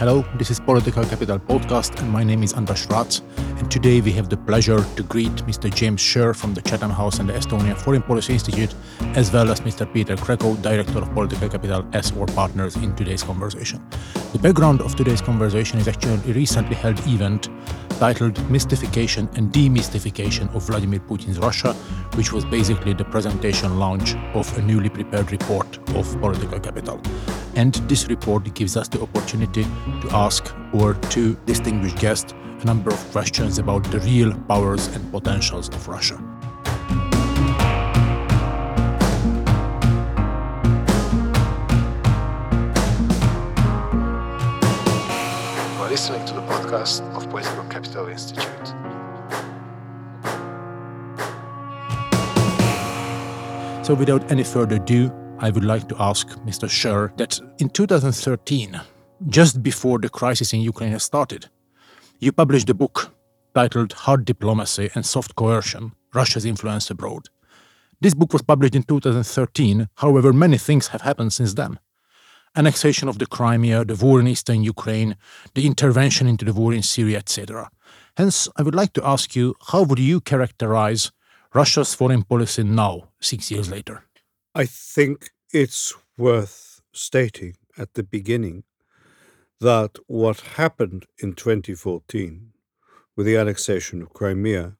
Hello, this is Political Capital Podcast, and my name is Andras Rácz. And today we have the pleasure to greet Mr. James Sherr from the Chatham House and the Estonian Foreign Policy Institute, as well as Mr. Peter Krekó, Director of Political Capital, as our partners in today's conversation. The background of today's conversation is actually a recently held event titled Mystification and Demystification of Vladimir Putin's Russia, which was basically the presentation launch of a newly prepared report of Political Capital. And this report gives us the opportunity to ask our two distinguished guests a number of questions about the real powers and potentials of Russia. You are listening to the podcast of Political Capital Institute. So, without any further ado, I would like to ask Mr. Sherr that in 2013, just before the crisis in Ukraine started, you published a book titled Hard Diplomacy and Soft Coercion Russia's Influence Abroad. This book was published in 2013, however, many things have happened since then. Annexation of the Crimea, the war in eastern Ukraine, the intervention into the war in Syria, etc. Hence, I would like to ask you how would you characterize Russia's foreign policy now, six years later? I think it's worth stating at the beginning that what happened in 2014 with the annexation of Crimea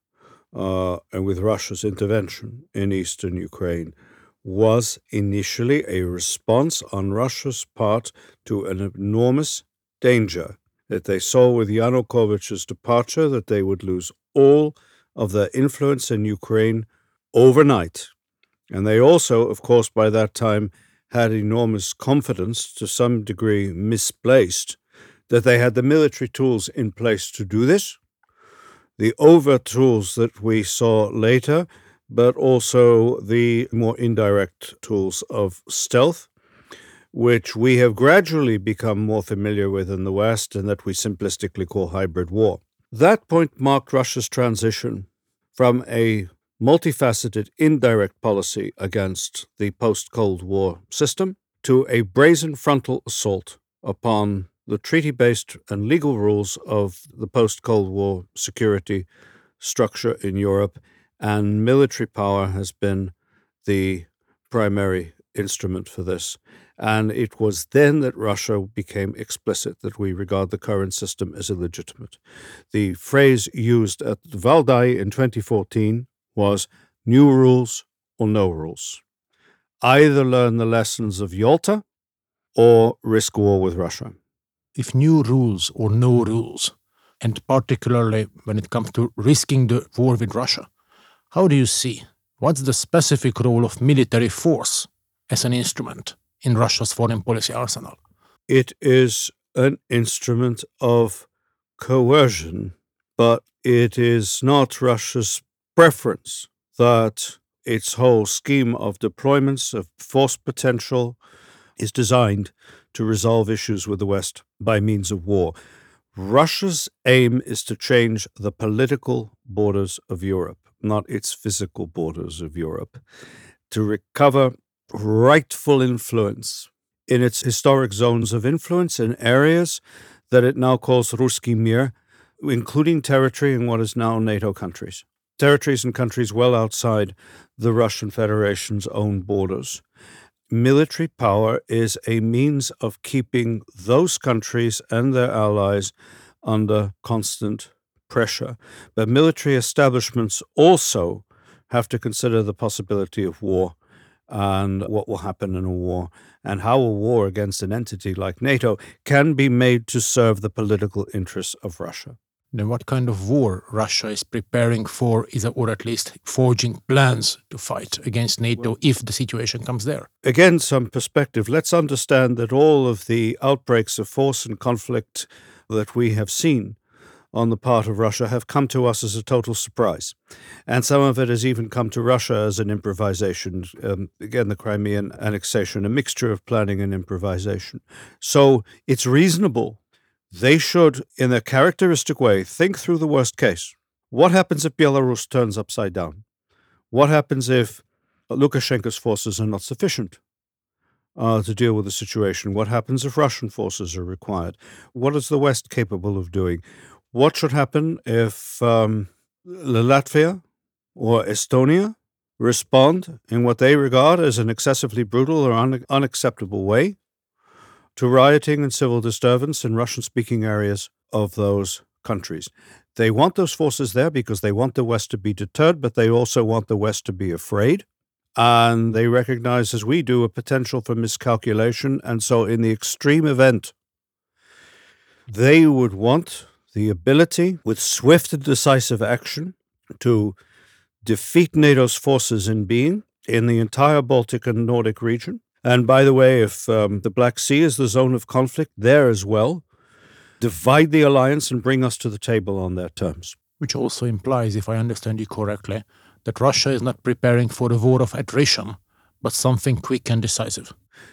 uh, and with Russia's intervention in eastern Ukraine was initially a response on Russia's part to an enormous danger that they saw with Yanukovych's departure that they would lose all of their influence in Ukraine overnight. And they also, of course, by that time had enormous confidence, to some degree misplaced, that they had the military tools in place to do this, the overt tools that we saw later, but also the more indirect tools of stealth, which we have gradually become more familiar with in the West and that we simplistically call hybrid war. That point marked Russia's transition from a multifaceted indirect policy against the post Cold War system to a brazen frontal assault upon the treaty based and legal rules of the post Cold War security structure in Europe, and military power has been the primary instrument for this. And it was then that Russia became explicit that we regard the current system as illegitimate. The phrase used at Valdai in 2014 was new rules or no rules. Either learn the lessons of Yalta or risk war with Russia. If new rules or no rules, and particularly when it comes to risking the war with Russia, how do you see what's the specific role of military force as an instrument in Russia's foreign policy arsenal? It is an instrument of coercion, but it is not Russia's preference that its whole scheme of deployments of force potential is designed to resolve issues with the West by means of war. Russia's aim is to change the political borders of Europe, not its physical borders of Europe, to recover rightful influence in its historic zones of influence in areas that it now calls Ruski Mir, including territory in what is now NATO countries territories and countries well outside the Russian Federation's own borders. Military power is a means of keeping those countries and their allies under constant pressure. But military establishments also have to consider the possibility of war and what will happen in a war, and how a war against an entity like NATO can be made to serve the political interests of Russia then what kind of war Russia is preparing for, is or at least forging plans to fight against NATO if the situation comes there. Again, some perspective. Let's understand that all of the outbreaks of force and conflict that we have seen on the part of Russia have come to us as a total surprise. And some of it has even come to Russia as an improvisation. Um, again, the Crimean annexation, a mixture of planning and improvisation. So it's reasonable they should, in a characteristic way, think through the worst case. What happens if Belarus turns upside down? What happens if Lukashenko's forces are not sufficient? uh, to deal with the situation? What happens if Russian forces are required? What is the West capable of doing? What should happen if um, Latvia or Estonia respond in what they regard as an excessively brutal or un- unacceptable way to rioting and civil disturbance in Russian speaking areas of those countries? They want those forces there because they want the West to be deterred, but they also want the West to be afraid. And they recognize, as we do, a potential for miscalculation. And so, in the extreme event, they would want the ability, with swift and decisive action, to defeat NATO's forces in being in the entire Baltic and Nordic region. And by the way, if um, the Black Sea is the zone of conflict, there as well, divide the alliance and bring us to the table on their terms. Which also implies, if I understand you correctly, that Russia is not preparing for a war of attrition, but something quick and decisive.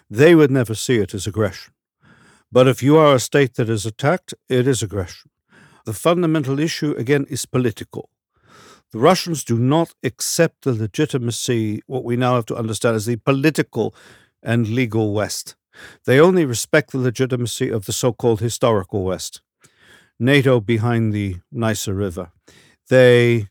They would never see it as aggression. But if you are a state that is attacked, it is aggression. The fundamental issue, again, is political. The Russians do not accept the legitimacy, what we now have to understand as the political and legal West. They only respect the legitimacy of the so called historical West, NATO behind the Neisse River. They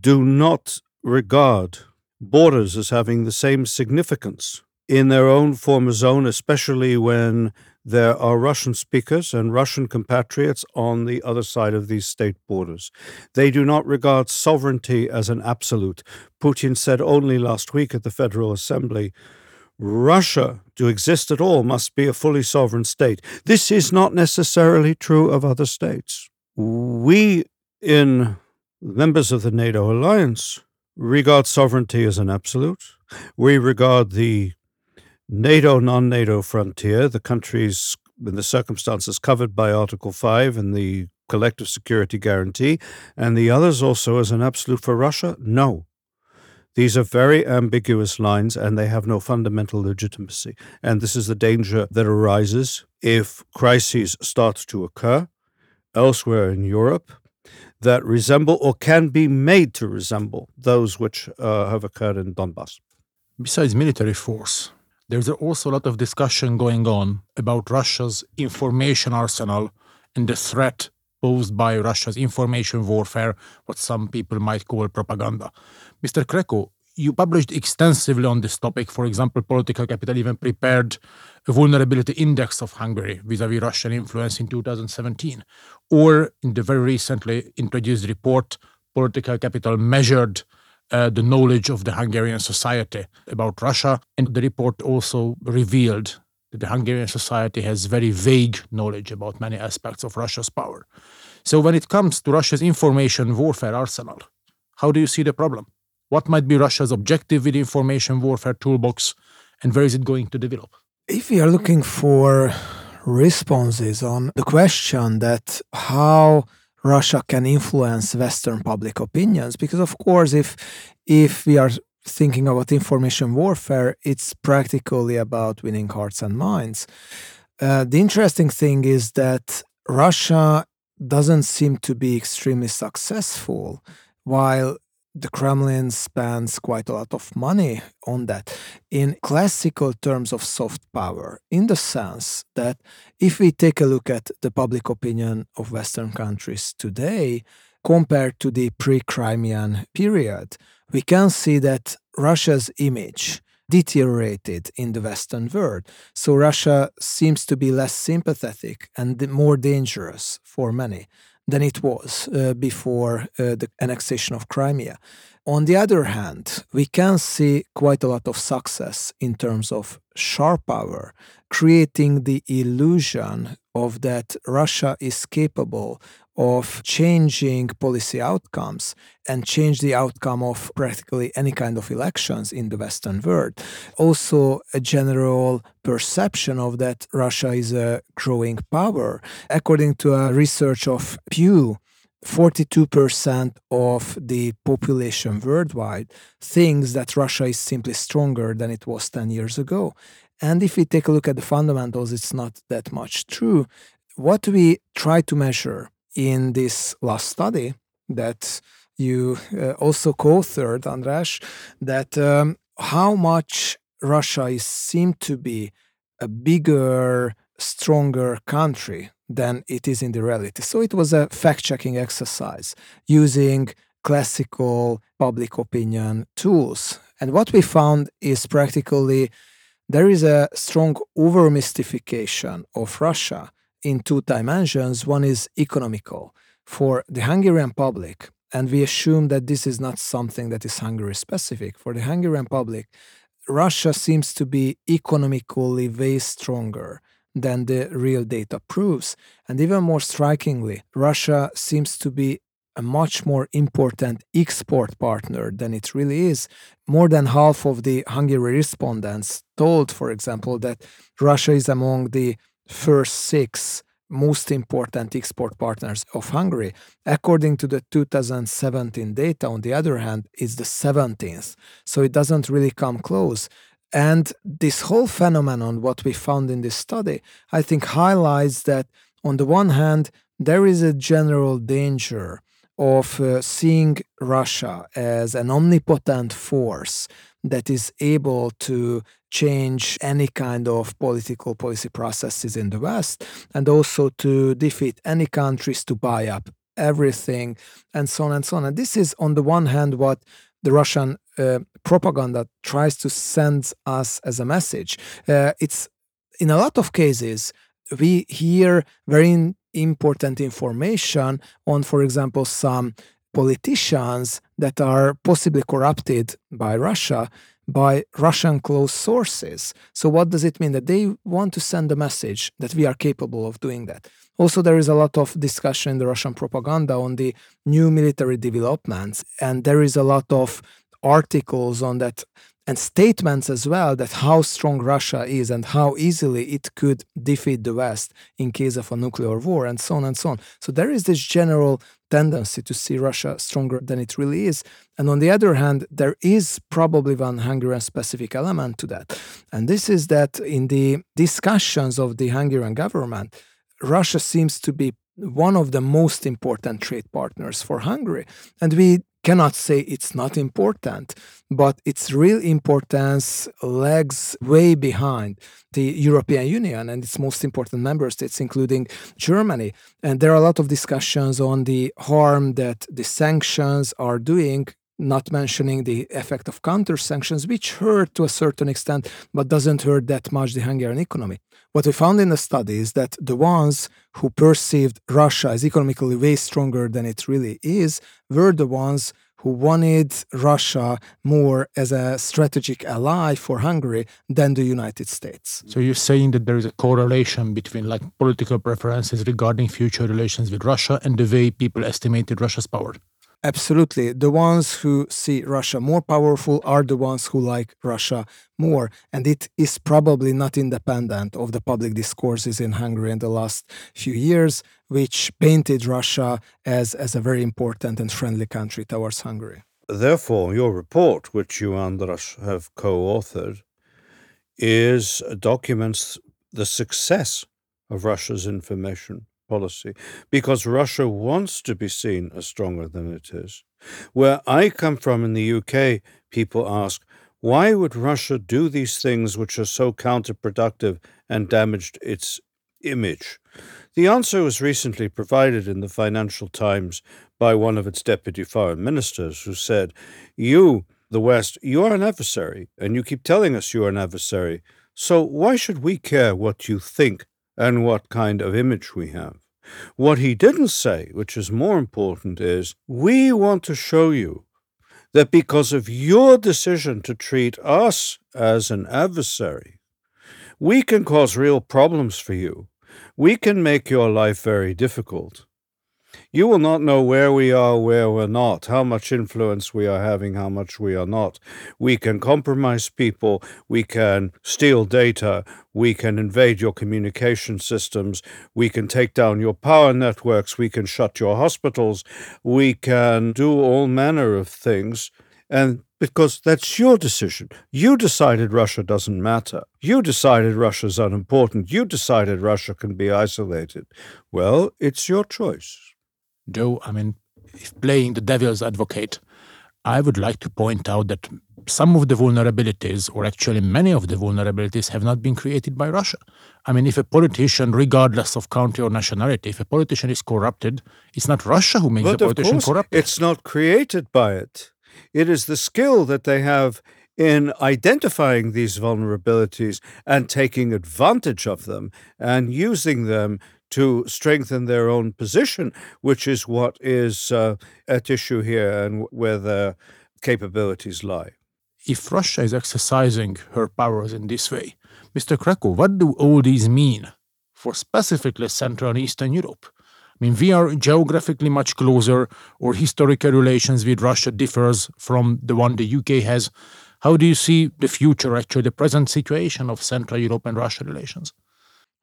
do not regard borders as having the same significance in their own former zone, especially when there are Russian speakers and Russian compatriots on the other side of these state borders. They do not regard sovereignty as an absolute. Putin said only last week at the Federal Assembly Russia, to exist at all, must be a fully sovereign state. This is not necessarily true of other states. We, in members of the NATO alliance, regard sovereignty as an absolute. We regard the NATO non NATO frontier, the countries in the circumstances covered by Article 5 and the collective security guarantee, and the others also as an absolute for Russia? No. These are very ambiguous lines and they have no fundamental legitimacy. And this is the danger that arises if crises start to occur elsewhere in Europe that resemble or can be made to resemble those which uh, have occurred in Donbass. Besides military force, there's also a lot of discussion going on about Russia's information arsenal and the threat posed by Russia's information warfare, what some people might call propaganda. Mr. Krekó, you published extensively on this topic. For example, Political Capital even prepared a vulnerability index of Hungary vis-a-vis Russian influence in 2017. Or in the very recently introduced report, Political Capital measured uh, the knowledge of the Hungarian society about Russia. And the report also revealed that the Hungarian society has very vague knowledge about many aspects of Russia's power. So when it comes to Russia's information warfare arsenal, how do you see the problem? What might be Russia's objective with the information warfare toolbox, and where is it going to develop? If we are looking for responses on the question that how Russia can influence Western public opinions, because of course, if if we are thinking about information warfare, it's practically about winning hearts and minds. Uh, the interesting thing is that Russia doesn't seem to be extremely successful, while the Kremlin spends quite a lot of money on that in classical terms of soft power, in the sense that if we take a look at the public opinion of Western countries today, compared to the pre Crimean period, we can see that Russia's image deteriorated in the Western world. So Russia seems to be less sympathetic and more dangerous for many than it was uh, before uh, the annexation of Crimea. On the other hand, we can see quite a lot of success in terms of sharp power, creating the illusion of that Russia is capable of changing policy outcomes and change the outcome of practically any kind of elections in the Western world. Also, a general perception of that Russia is a growing power. According to a research of Pew, 42% of the population worldwide thinks that Russia is simply stronger than it was 10 years ago. And if we take a look at the fundamentals, it's not that much true. What we try to measure in this last study that you uh, also co-authored, András, that um, how much Russia is seemed to be a bigger, stronger country than it is in the reality. So it was a fact checking exercise using classical public opinion tools. And what we found is practically there is a strong over mystification of Russia in two dimensions. One is economical for the Hungarian public, and we assume that this is not something that is Hungary specific. For the Hungarian public, Russia seems to be economically way stronger than the real data proves. And even more strikingly, Russia seems to be a much more important export partner than it really is. More than half of the Hungary respondents told, for example, that Russia is among the first six most important export partners of Hungary. According to the 2017 data, on the other hand, is the 17th. So it doesn't really come close. And this whole phenomenon, what we found in this study, I think highlights that on the one hand, there is a general danger of uh, seeing Russia as an omnipotent force that is able to change any kind of political policy processes in the West and also to defeat any countries to buy up everything and so on and so on. And this is, on the one hand, what the Russian uh, propaganda tries to send us as a message. Uh, it's in a lot of cases, we hear very important information on, for example, some politicians that are possibly corrupted by Russia by Russian close sources. So, what does it mean? That they want to send a message that we are capable of doing that. Also, there is a lot of discussion in the Russian propaganda on the new military developments, and there is a lot of articles on that and statements as well that how strong Russia is and how easily it could defeat the West in case of a nuclear war and so on and so on. So there is this general tendency to see Russia stronger than it really is. And on the other hand, there is probably one Hungarian specific element to that. And this is that in the discussions of the Hungarian government, Russia seems to be one of the most important trade partners for Hungary. And we cannot say it's not important, but its real importance lags way behind the European Union and its most important member states, including Germany. And there are a lot of discussions on the harm that the sanctions are doing not mentioning the effect of counter sanctions, which hurt to a certain extent, but doesn't hurt that much the Hungarian economy. What we found in the study is that the ones who perceived Russia as economically way stronger than it really is were the ones who wanted Russia more as a strategic ally for Hungary than the United States. So you're saying that there is a correlation between like political preferences regarding future relations with Russia and the way people estimated Russia's power? Absolutely. The ones who see Russia more powerful are the ones who like Russia more. And it is probably not independent of the public discourses in Hungary in the last few years, which painted Russia as, as a very important and friendly country towards Hungary. Therefore, your report, which you, Andras, have co authored, is documents the success of Russia's information policy because Russia wants to be seen as stronger than it is. Where I come from in the UK, people ask, why would Russia do these things which are so counterproductive and damaged its image? The answer was recently provided in the Financial Times by one of its deputy foreign ministers, who said, You, the West, you are an adversary, and you keep telling us you are an adversary. So why should we care what you think and what kind of image we have. What he didn't say, which is more important, is we want to show you that because of your decision to treat us as an adversary, we can cause real problems for you. We can make your life very difficult. You will not know where we are, where we're not, how much influence we are having, how much we are not. We can compromise people, we can steal data, we can invade your communication systems, we can take down your power networks, we can shut your hospitals, we can do all manner of things. And because that's your decision. You decided Russia doesn't matter. You decided Russia's unimportant. You decided Russia can be isolated. Well, it's your choice. Joe, I mean, if playing the devil's advocate, I would like to point out that some of the vulnerabilities, or actually many of the vulnerabilities, have not been created by Russia. I mean, if a politician, regardless of country or nationality, if a politician is corrupted, it's not Russia who makes but the politician corrupt. It's not created by it. It is the skill that they have in identifying these vulnerabilities and taking advantage of them and using them to strengthen their own position, which is what is uh, at issue here and where their capabilities lie if Russia is exercising her powers in this way, Mr. Krekó, what do all these mean for specifically Central and Eastern Europe? I mean, we are geographically much closer, or historical relations with Russia differs from the one the UK has. How do you see the future, actually, the present situation of Central Europe and Russia relations?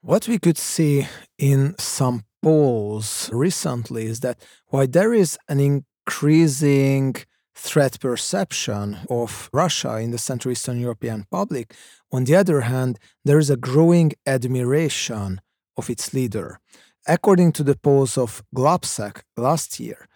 What we could see in some polls recently is that while there is an increasing threat perception of Russia in the Central Eastern European public. On the other hand, there is a growing admiration of its leader. According to the polls of Globsec last year,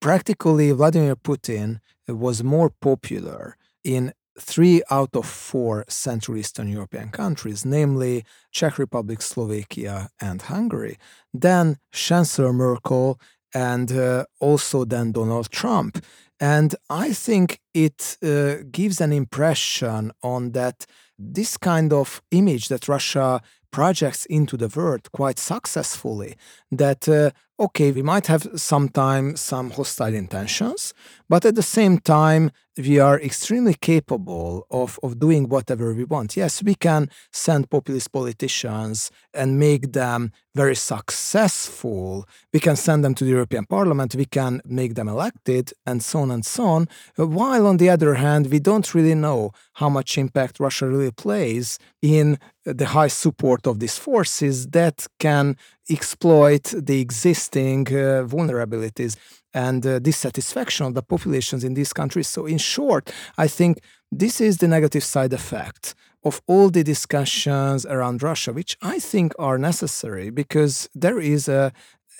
practically Vladimir Putin was more popular in three out of four Central Eastern European countries, namely Czech Republic, Slovakia, and Hungary, then Chancellor Merkel and uh, also then Donald Trump. And I think it uh, gives an impression on that this kind of image that Russia projects into the world quite successfully that uh, okay we might have sometimes some hostile intentions but at the same time we are extremely capable of, of doing whatever we want. Yes we can send populist politicians and make them very successful. We can send them to the european parliament. We can make them elected and so on and so on. While on the other hand we don't really know how much impact russia really plays in the high support of these forces that can exploit the existing uh, vulnerabilities and uh, dissatisfaction of the populations in these countries. So, in short, I think this is the negative side effect of all the discussions around Russia, which I think are necessary because there is a,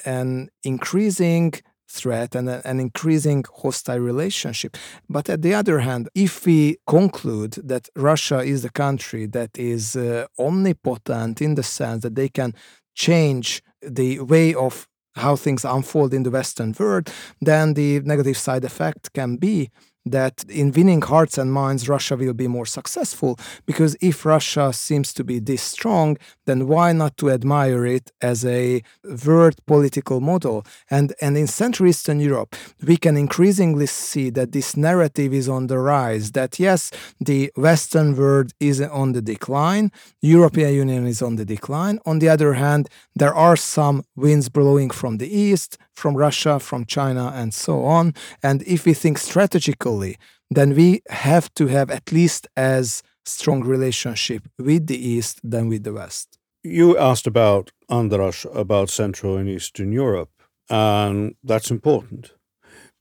an increasing threat and an increasing hostile relationship. But at the other hand, if we conclude that Russia is the country that is uh, omnipotent in the sense that they can change the way of how things unfold in the Western world, then the negative side effect can be that in winning hearts and minds, Russia will be more successful. Because if Russia seems to be this strong, then why not to admire it as a world political model? And, and in Central Eastern Europe, we can increasingly see that this narrative is on the rise, that yes, the Western world is on the decline, European Union is on the decline. On the other hand, there are some winds blowing from the east, from Russia, from China, and so on. And if we think strategically, then we have to have at least as strong relationship with the East than with the West. You asked about Andras, about Central and Eastern Europe, and that's important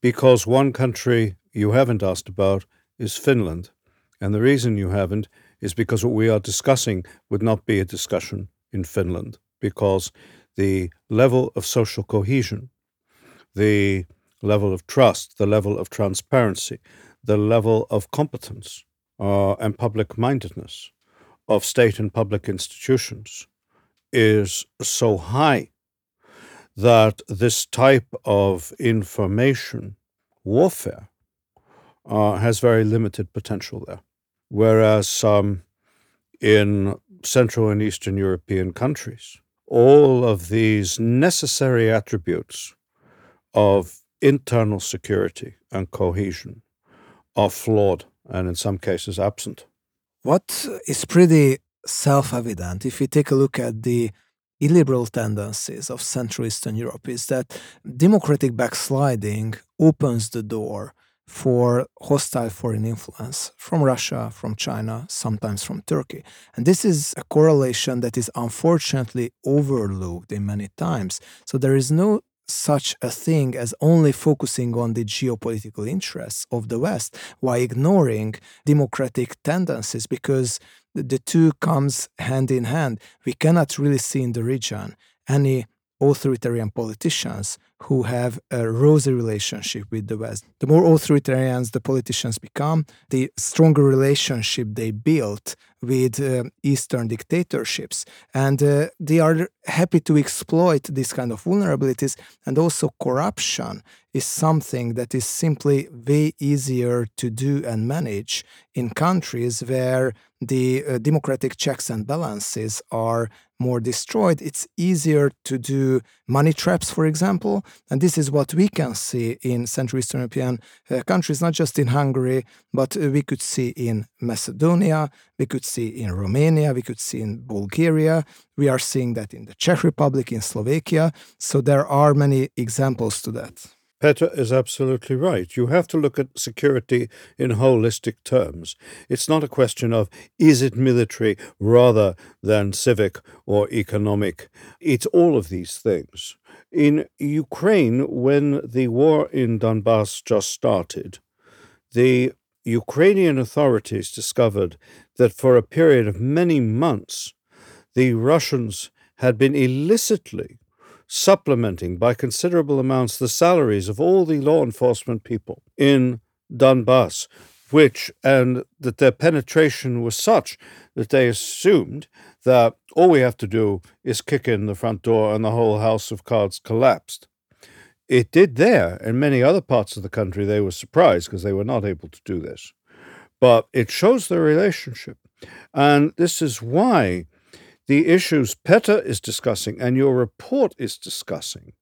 because one country you haven't asked about is Finland. And the reason you haven't is because what we are discussing would not be a discussion in Finland because the level of social cohesion the level of trust, the level of transparency, the level of competence uh, and public mindedness of state and public institutions is so high that this type of information warfare uh, has very limited potential there. Whereas um, in Central and Eastern European countries, all of these necessary attributes of internal security and cohesion are flawed and in some cases absent. What is pretty self evident if we take a look at the illiberal tendencies of Central Eastern Europe is that democratic backsliding opens the door for hostile foreign influence from Russia, from China, sometimes from Turkey. And this is a correlation that is unfortunately overlooked in many times. So there is no such a thing as only focusing on the geopolitical interests of the West while ignoring democratic tendencies because the two comes hand in hand. We cannot really see in the region any authoritarian politicians who have a rosy relationship with the West. The more authoritarians the politicians become, the stronger relationship they build with uh, Eastern dictatorships. And uh, they are happy to exploit these kind of vulnerabilities. And also, corruption is something that is simply way easier to do and manage in countries where the uh, democratic checks and balances are more destroyed. It's easier to do money traps, for example. And this is what we can see in Central Eastern European uh, countries, not just in Hungary, but uh, we could see in Macedonia, we could see in Romania, we could see in Bulgaria. We are seeing that in the Czech Republic, in Slovakia. So there are many examples to that. Peter is absolutely right. You have to look at security in holistic terms. It's not a question of is it military rather than civic or economic. It's all of these things. In Ukraine, when the war in Donbass just started, the Ukrainian authorities discovered that for a period of many months, the Russians had been illicitly supplementing by considerable amounts the salaries of all the law enforcement people in Donbass, which, and that their penetration was such that they assumed that all we have to do is kick in the front door and the whole house of cards collapsed. It did there. In many other parts of the country, they were surprised because they were not able to do this. But it shows the relationship. And this is why the issues Peter is discussing and your report is discussing,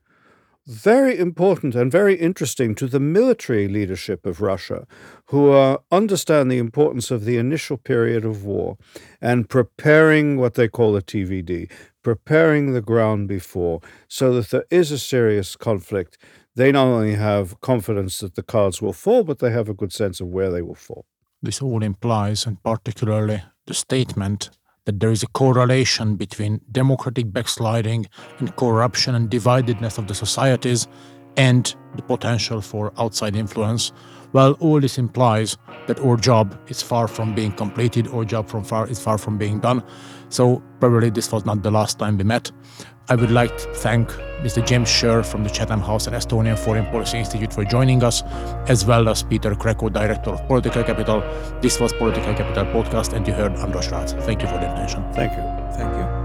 very important and very interesting to the military leadership of Russia, who uh, understand the importance of the initial period of war and preparing what they call a TVD, preparing the ground before, so that there is a serious conflict. They not only have confidence that the cards will fall, but they have a good sense of where they will fall. This all implies, and particularly the statement that there is a correlation between democratic backsliding and corruption and dividedness of the societies and the potential for outside influence. Well, all this implies that our job is far from being completed, our job from far is far from being done. So probably this was not the last time we met. I would like to thank Mr. James Sherr from the Chatham House and Estonian Foreign Policy Institute for joining us, as well as Peter Kreko, Director of Political Capital. This was Political Capital Podcast, and you heard Andras Rácz. Thank you for the attention. Thank you. Thank you.